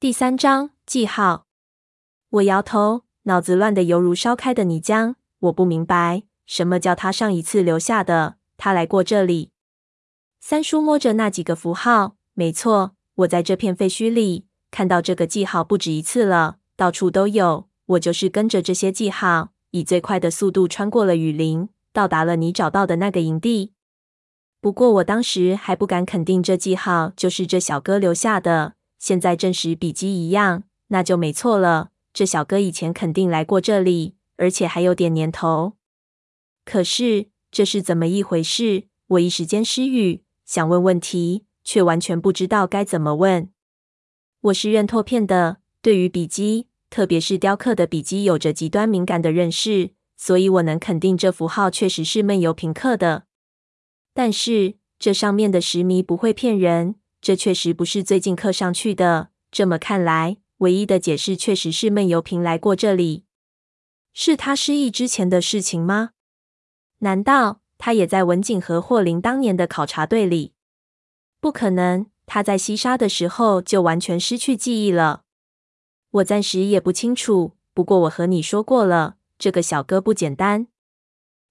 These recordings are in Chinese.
第三章记号。我摇头，脑子乱得犹如烧开的泥浆。我不明白，什么叫他上一次留下的？他来过这里。三叔摸着那几个符号，没错，我在这片废墟里看到这个记号不止一次了，到处都有。我就是跟着这些记号，以最快的速度穿过了雨林，到达了你找到的那个营地。不过我当时还不敢肯定这记号就是这小哥留下的。现在证实笔迹一样，那就没错了。这小哥以前肯定来过这里，而且还有点年头。可是这是怎么一回事？我一时间失语，想问问题，却完全不知道该怎么问。我是认拓片的，对于笔迹，特别是雕刻的笔迹，有着极端敏感的认识，所以我能肯定这符号确实是闷油瓶刻的。但是这上面的石谜不会骗人。这确实不是最近刻上去的。这么看来，唯一的解释确实是闷油瓶来过这里。是他失忆之前的事情吗？难道他也在文景和霍林当年的考察队里？不可能，他在西沙的时候就完全失去记忆了。我暂时也不清楚。不过我和你说过了，这个小哥不简单。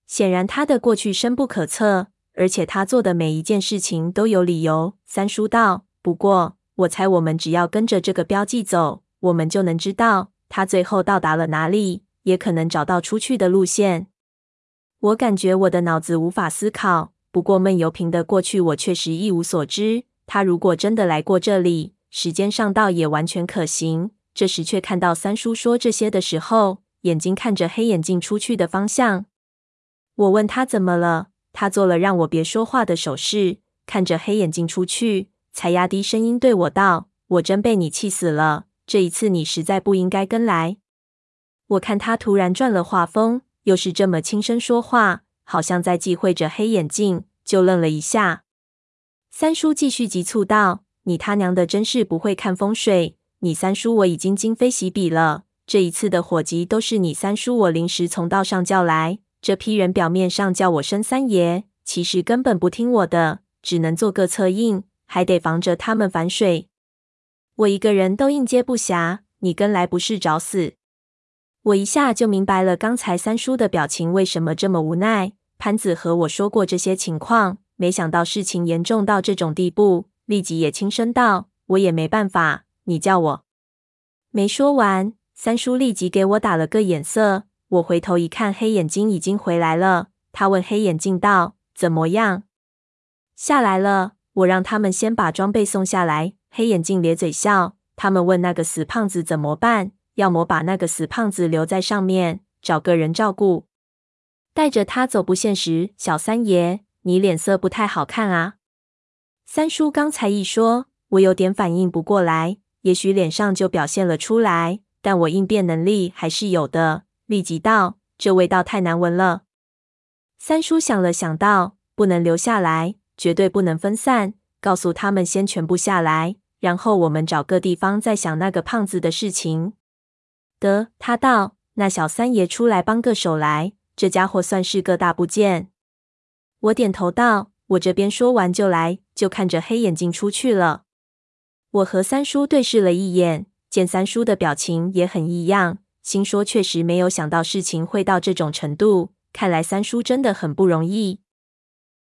显然，他的过去深不可测。而且他做的每一件事情都有理由。三叔道：“不过，我猜我们只要跟着这个标记走，我们就能知道他最后到达了哪里，也可能找到出去的路线。”我感觉我的脑子无法思考。不过闷油瓶的过去我确实一无所知。他如果真的来过这里，时间上倒也完全可行。这时却看到三叔说这些的时候，眼睛看着黑眼镜出去的方向。我问他怎么了。他做了让我别说话的手势，看着黑眼镜出去，才压低声音对我道：“我真被你气死了！这一次你实在不应该跟来。”我看他突然转了画风，又是这么轻声说话，好像在忌讳着黑眼镜，就愣了一下。三叔继续急促道：“你他娘的真是不会看风水！你三叔我已经今非昔比了，这一次的火急都是你三叔我临时从道上叫来。”这批人表面上叫我升三爷，其实根本不听我的，只能做个策应，还得防着他们反水。我一个人都应接不暇，你跟来不是找死？我一下就明白了刚才三叔的表情为什么这么无奈。潘子和我说过这些情况，没想到事情严重到这种地步，立即也轻声道：“我也没办法，你叫我。”没说完，三叔立即给我打了个眼色。我回头一看，黑眼镜已经回来了。他问黑眼镜道：“怎么样？下来了？”我让他们先把装备送下来。黑眼镜咧嘴笑。他们问那个死胖子怎么办？要么把那个死胖子留在上面，找个人照顾。带着他走不现实。小三爷，你脸色不太好看啊。三叔刚才一说，我有点反应不过来，也许脸上就表现了出来，但我应变能力还是有的。立即道：“这味道太难闻了。”三叔想了想道：“不能留下来，绝对不能分散。告诉他们先全部下来，然后我们找个地方再想那个胖子的事情。”得，他道：“那小三爷出来帮个手来，这家伙算是个大部件。”我点头道：“我这边说完就来。”就看着黑眼镜出去了。我和三叔对视了一眼，见三叔的表情也很异样。心说：“确实没有想到事情会到这种程度，看来三叔真的很不容易。”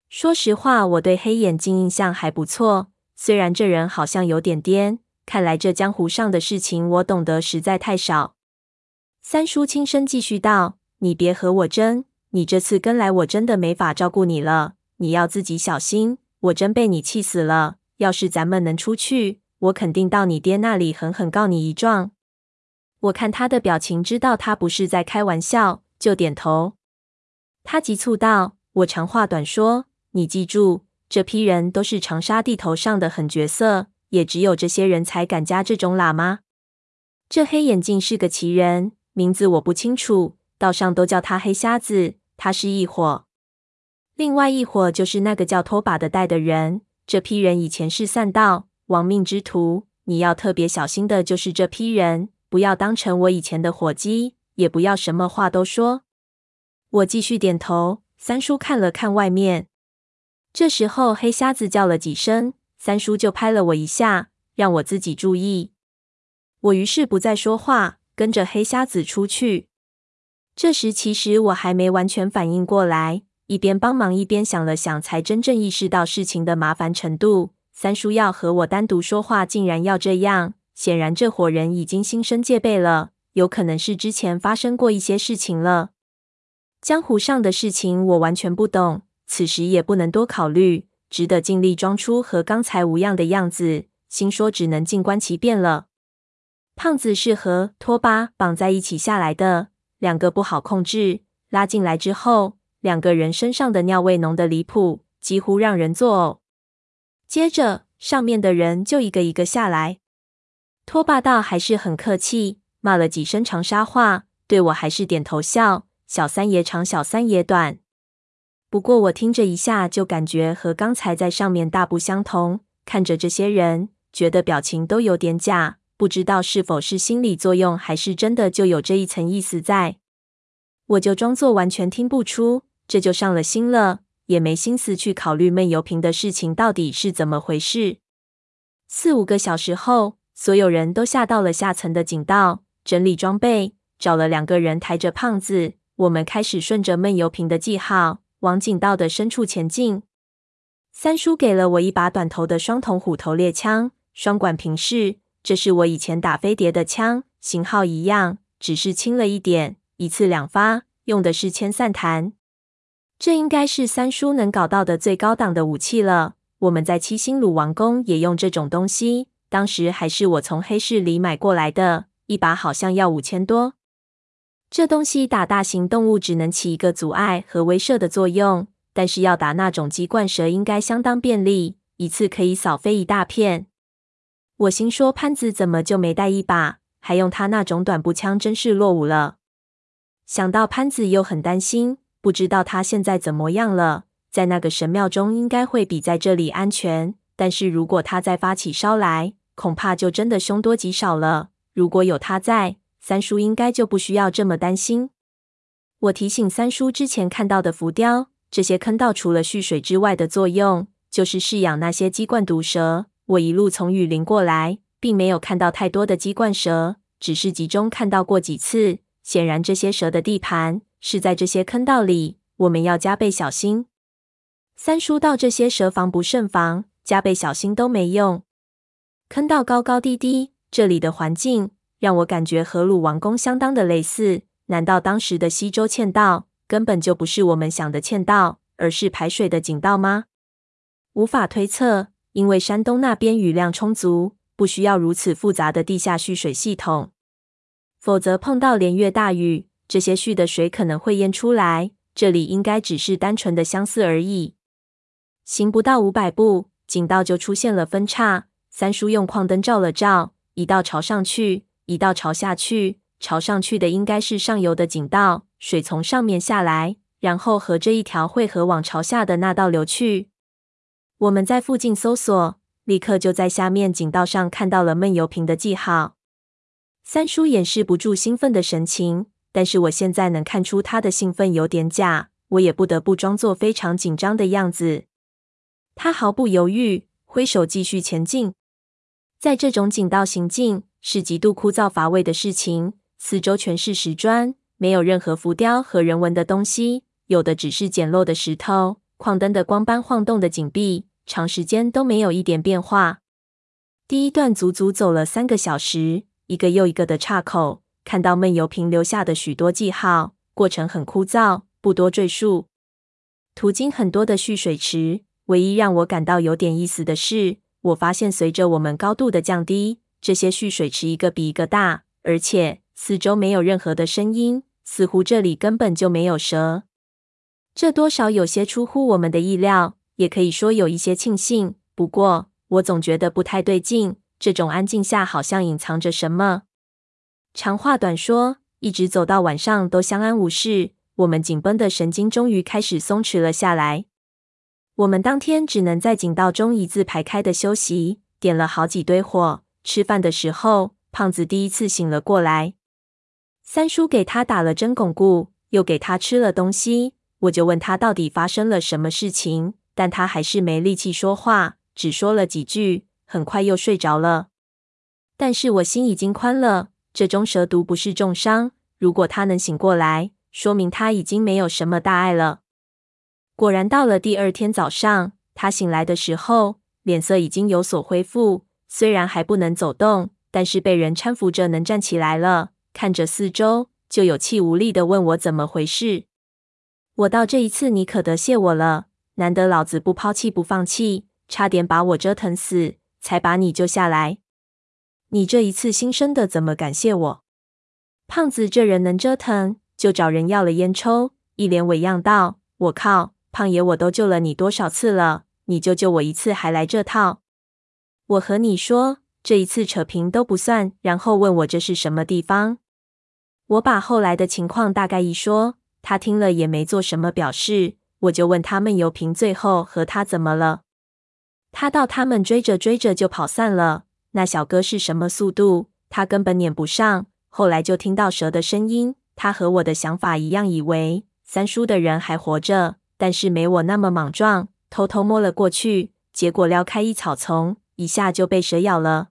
说实话，我对黑眼镜印象还不错，虽然这人好像有点颠。看来这江湖上的事情，我懂得实在太少。三叔轻声继续道：“你别和我争，你这次跟来，我真的没法照顾你了。你要自己小心。我真被你气死了。要是咱们能出去，我肯定到你爹那里狠狠告你一状。”我看他的表情，知道他不是在开玩笑，就点头。他急促道：“我长话短说，你记住，这批人都是长沙地头上的狠角色，也只有这些人才敢加这种喇嘛。这黑眼镜是个奇人，名字我不清楚，道上都叫他黑瞎子。他是一伙，另外一伙就是那个叫拖把的带的人。这批人以前是散道，亡命之徒，你要特别小心的，就是这批人。”不要当成我以前的伙计，也不要什么话都说。我继续点头。三叔看了看外面，这时候黑瞎子叫了几声，三叔就拍了我一下，让我自己注意。我于是不再说话，跟着黑瞎子出去。这时，其实我还没完全反应过来，一边帮忙一边想了想，才真正意识到事情的麻烦程度。三叔要和我单独说话，竟然要这样，显然这伙人已经心生戒备了，有可能是之前发生过一些事情了。江湖上的事情我完全不懂，此时也不能多考虑，只得尽力装出和刚才无恙的样子，心说只能静观其变了。胖子是和拖把绑在一起下来的。两个不好控制，拉进来之后，两个人身上的尿味浓得离谱，几乎让人作呕。接着，上面的人就一个一个下来。拖霸道还是很客气，骂了几声长沙话，对我还是点头笑。小三爷长，小三爷短。不过我听着一下，就感觉和刚才在上面大不相同。看着这些人，觉得表情都有点假。不知道是否是心理作用，还是真的就有这一层意思在。我就装作完全听不出，这就上了心了，也没心思去考虑闷油瓶的事情到底是怎么回事。四五个小时后，所有人都下到了下层的井道，整理装备，找了两个人抬着胖子。我们开始顺着闷油瓶的记号往井道的深处前进。三叔给了我一把短头的双筒虎头猎枪，双管平式。这是我以前打飞碟的枪，型号一样，只是轻了一点，一次两发，用的是铅散弹。这应该是三叔能搞到的最高档的武器了。我们在七星鲁王宫也用这种东西，当时还是我从黑市里买过来的，一把好像要五千多。这东西打大型动物只能起一个阻碍和威慑的作用，但是要打那种鸡冠蛇应该相当便利，一次可以扫飞一大片。我心说，潘子怎么就没带一把，还用他那种短步枪，真是落伍了。想到潘子又很担心，不知道他现在怎么样了。在那个神庙中，应该会比在这里安全。但是如果他再发起烧来，恐怕就真的凶多吉少了。如果有他在，三叔应该就不需要这么担心。我提醒三叔之前看到的浮雕，这些坑道除了蓄水之外的作用，就是饲养那些鸡冠毒蛇。我一路从雨林过来，并没有看到太多的鸡冠蛇，只是集中看到过几次。显然，这些蛇的地盘是在这些坑道里，我们要加倍小心。三叔道：“这些蛇防不胜防，加倍小心都没用。坑道高高低低，这里的环境让我感觉和鲁王宫相当的类似。难道当时的西周窃道根本就不是我们想的窃道，而是排水的井道吗？无法推测。”因为山东那边雨量充足，不需要如此复杂的地下蓄水系统。否则碰到连月大雨，这些蓄的水可能会淹出来。这里应该只是单纯的相似而已。行不到五百步，井道就出现了分叉。三叔用矿灯照了照，一道朝上去，一道朝下去。朝上去的应该是上游的井道，水从上面下来，然后和这一条汇合往朝下的那道流去。我们在附近搜索，立刻就在下面井道上看到了闷油瓶的记号。三叔掩饰不住兴奋的神情，但是我现在能看出他的兴奋有点假，我也不得不装作非常紧张的样子。他毫不犹豫，挥手继续前进。在这种井道行进是极度枯燥乏味的事情，四周全是石砖，没有任何浮雕和人文的东西，有的只是简陋的石头。矿灯的光般晃动的井壁，长时间都没有一点变化。第一段足足走了三个小时，一个又一个的岔口，看到闷油瓶留下的许多记号。过程很枯燥，不多赘述。途经很多的蓄水池，唯一让我感到有点意思的是，我发现随着我们高度的降低，这些蓄水池一个比一个大，而且四周没有任何的声音，似乎这里根本就没有蛇。这多少有些出乎我们的意料，也可以说有一些庆幸。不过，我总觉得不太对劲。这种安静下，好像隐藏着什么。长话短说，一直走到晚上都相安无事。我们紧绷的神经终于开始松弛了下来。我们当天只能在井道中一字排开的休息，点了好几堆火。吃饭的时候，胖子第一次醒了过来。三叔给他打了针巩固，又给他吃了东西。我就问他到底发生了什么事情，但他还是没力气说话，只说了几句，很快又睡着了。但是我心已经宽了。这中蛇毒不是重伤，如果他能醒过来，说明他已经没有什么大碍了。果然，到了第二天早上，他醒来的时候，脸色已经有所恢复，虽然还不能走动，但是被人搀扶着能站起来了。看着四周，就有气无力的问我怎么回事。我道：这一次你可得谢我了，难得老子不抛弃不放弃，差点把我折腾死，才把你救下来。你这一次新生的怎么感谢我？胖子这人能折腾，就找人要了烟抽，一脸伪样道：“我靠，胖爷我都救了你多少次了，你就救我一次还来这套？我和你说，这一次扯平都不算。”然后问我这是什么地方。我把后来的情况大概一说，他听了也没做什么表示。我就问他们油瓶最后和他怎么了？他道他们追着追着就跑散了。那小哥是什么速度？他根本撵不上。后来就听到蛇的声音。他和我的想法一样，以为三叔的人还活着，但是没我那么莽撞，偷偷摸了过去。结果撩开一草丛，一下就被蛇咬了。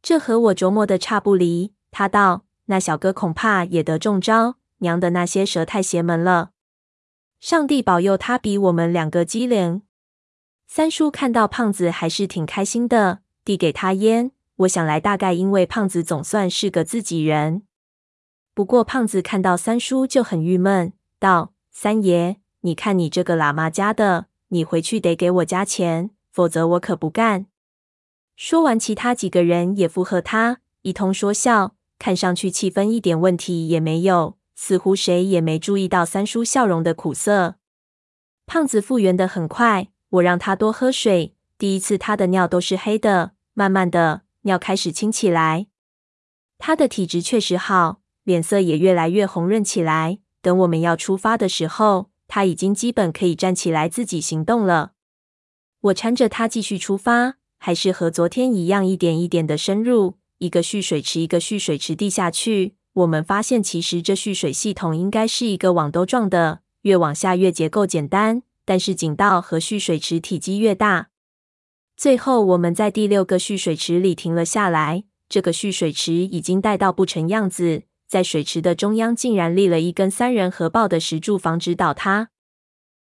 这和我琢磨的差不离。他道：“那小哥恐怕也得中招。娘的，那些蛇太邪门了。上帝保佑他比我们两个机灵。”三叔看到胖子还是挺开心的。递给他烟，我想来大概因为胖子总算是个自己人。不过胖子看到三叔就很郁闷，道：“三爷，你看你这个喇嘛家的，你回去得给我加钱，否则我可不干。”说完，其他几个人也附和他，一通说笑，看上去气氛一点问题也没有，似乎谁也没注意到三叔笑容的苦涩。胖子复原的很快，我让他多喝水。第一次，他的尿都是黑的，慢慢的，尿开始清起来。他的体质确实好，脸色也越来越红润起来。等我们要出发的时候，他已经基本可以站起来自己行动了。我搀着他继续出发，还是和昨天一样，一点一点的深入，一个蓄水池一个蓄水池地下去。我们发现，其实这蓄水系统应该是一个网兜状的，越往下越结构简单，但是井道和蓄水池体积越大。最后，我们在第六个蓄水池里停了下来。这个蓄水池已经带到不成样子，在水池的中央竟然立了一根三人合抱的石柱，防止倒塌。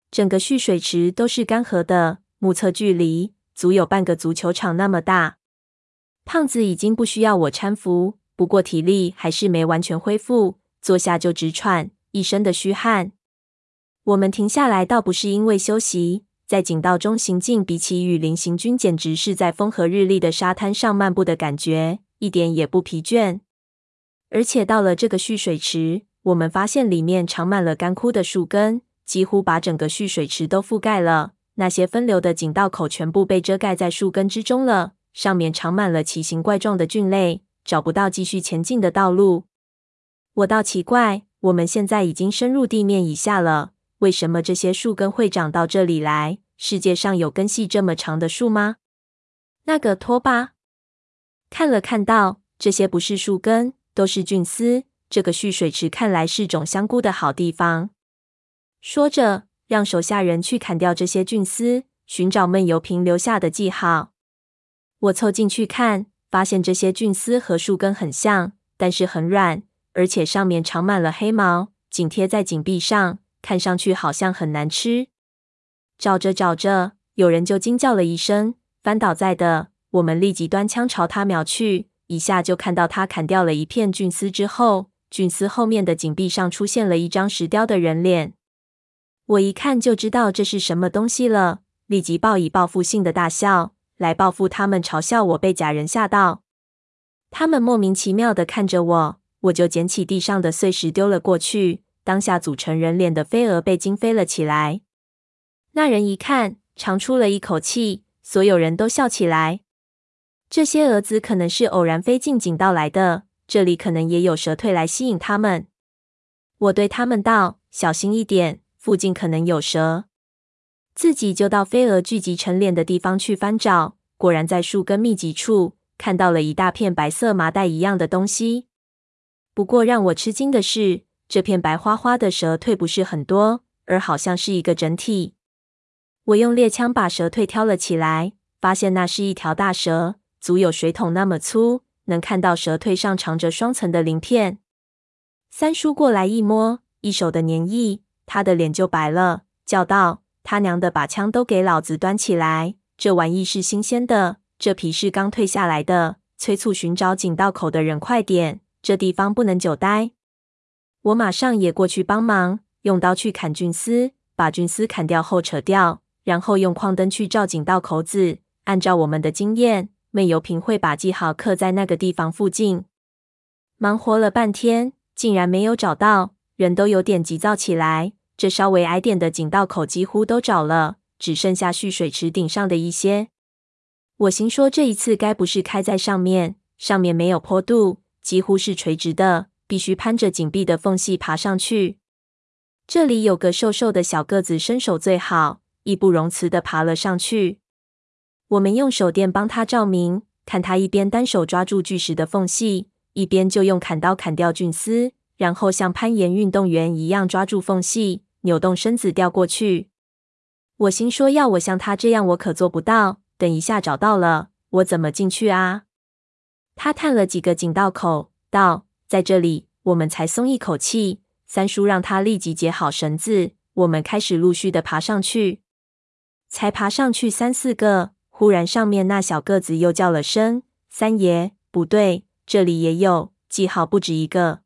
整个蓄水池都是干涸的，目测距离足有半个足球场那么大。胖子已经不需要我搀扶，不过体力还是没完全恢复，坐下就直喘，一身的虚汗。我们停下来倒不是因为休息。在井道中行进，比起雨林行军，简直是在风和日丽的沙滩上漫步的感觉，一点也不疲倦。而且到了这个蓄水池，我们发现里面长满了干枯的树根，几乎把整个蓄水池都覆盖了。那些分流的井道口全部被遮盖在树根之中了，上面长满了奇形怪状的菌类，找不到继续前进的道路。我倒奇怪，我们现在已经深入地面以下了。为什么这些树根会长到这里来？世界上有根系这么长的树吗？那个拖把看了看到，这些不是树根，都是菌丝。这个蓄水池看来是种香菇的好地方。说着，让手下人去砍掉这些菌丝，寻找闷油瓶留下的记号。我凑近去看，发现这些菌丝和树根很像，但是很软，而且上面长满了黑毛，紧贴在井壁上。看上去好像很难吃。找着找着，有人就惊叫了一声，翻倒在的。我们立即端枪朝他瞄去，一下就看到他砍掉了一片菌丝之后，菌丝后面的井壁上出现了一张石雕的人脸。我一看就知道这是什么东西了，立即报以报复性的大笑，来报复他们嘲笑我被假人吓到。他们莫名其妙的看着我，我就捡起地上的碎石丢了过去。当下组成人脸的飞蛾被惊飞了起来。那人一看，长出了一口气，所有人都笑起来。这些蛾子可能是偶然飞进井道来的，这里可能也有蛇蜕来吸引它们。我对他们道：“小心一点，附近可能有蛇。”自己就到飞蛾聚集成脸的地方去翻找，果然在树根密集处看到了一大片白色麻袋一样的东西。不过让我吃惊的是，这片白花花的蛇蜕不是很多，而好像是一个整体。我用猎枪把蛇蜕挑了起来，发现那是一条大蛇，足有水桶那么粗，能看到蛇腿上长着双层的鳞片。三叔过来一摸，一手的黏液，他的脸就白了，叫道：“他娘的，把枪都给老子端起来！这玩意是新鲜的，这皮是刚退下来的。催促寻找井道口的人快点，这地方不能久待。”我马上也过去帮忙，用刀去砍菌丝，把菌丝砍掉后扯掉，然后用矿灯去照井道口子。按照我们的经验，闷油瓶会把记号刻在那个地方附近。忙活了半天。竟然没有找到，人都有点急躁起来。这稍微矮点的井道口几乎都找了，只剩下蓄水池顶上的一些。我心说，这一次该不是开在上面，上面没有坡度，几乎是垂直的，必须攀着井壁的缝隙爬上去。这里有个瘦瘦的小个子，身手最好，义不容辞地爬了上去。我们用手电帮他照明，看他一边单手抓住巨石的缝隙。一边就用砍刀砍掉菌丝，然后像攀岩运动员一样抓住缝隙，扭动身子掉过去。我心说，要我像他这样，我可做不到。等一下找到了，我怎么进去啊？他探了几个井道口，道：“在这里。”我们才松一口气。三叔让他立即解好绳子，我们开始陆续的爬上去。才爬上去三四个，忽然上面那小个子又叫了声：“三爷，不对！”这里也有记号，不止一个。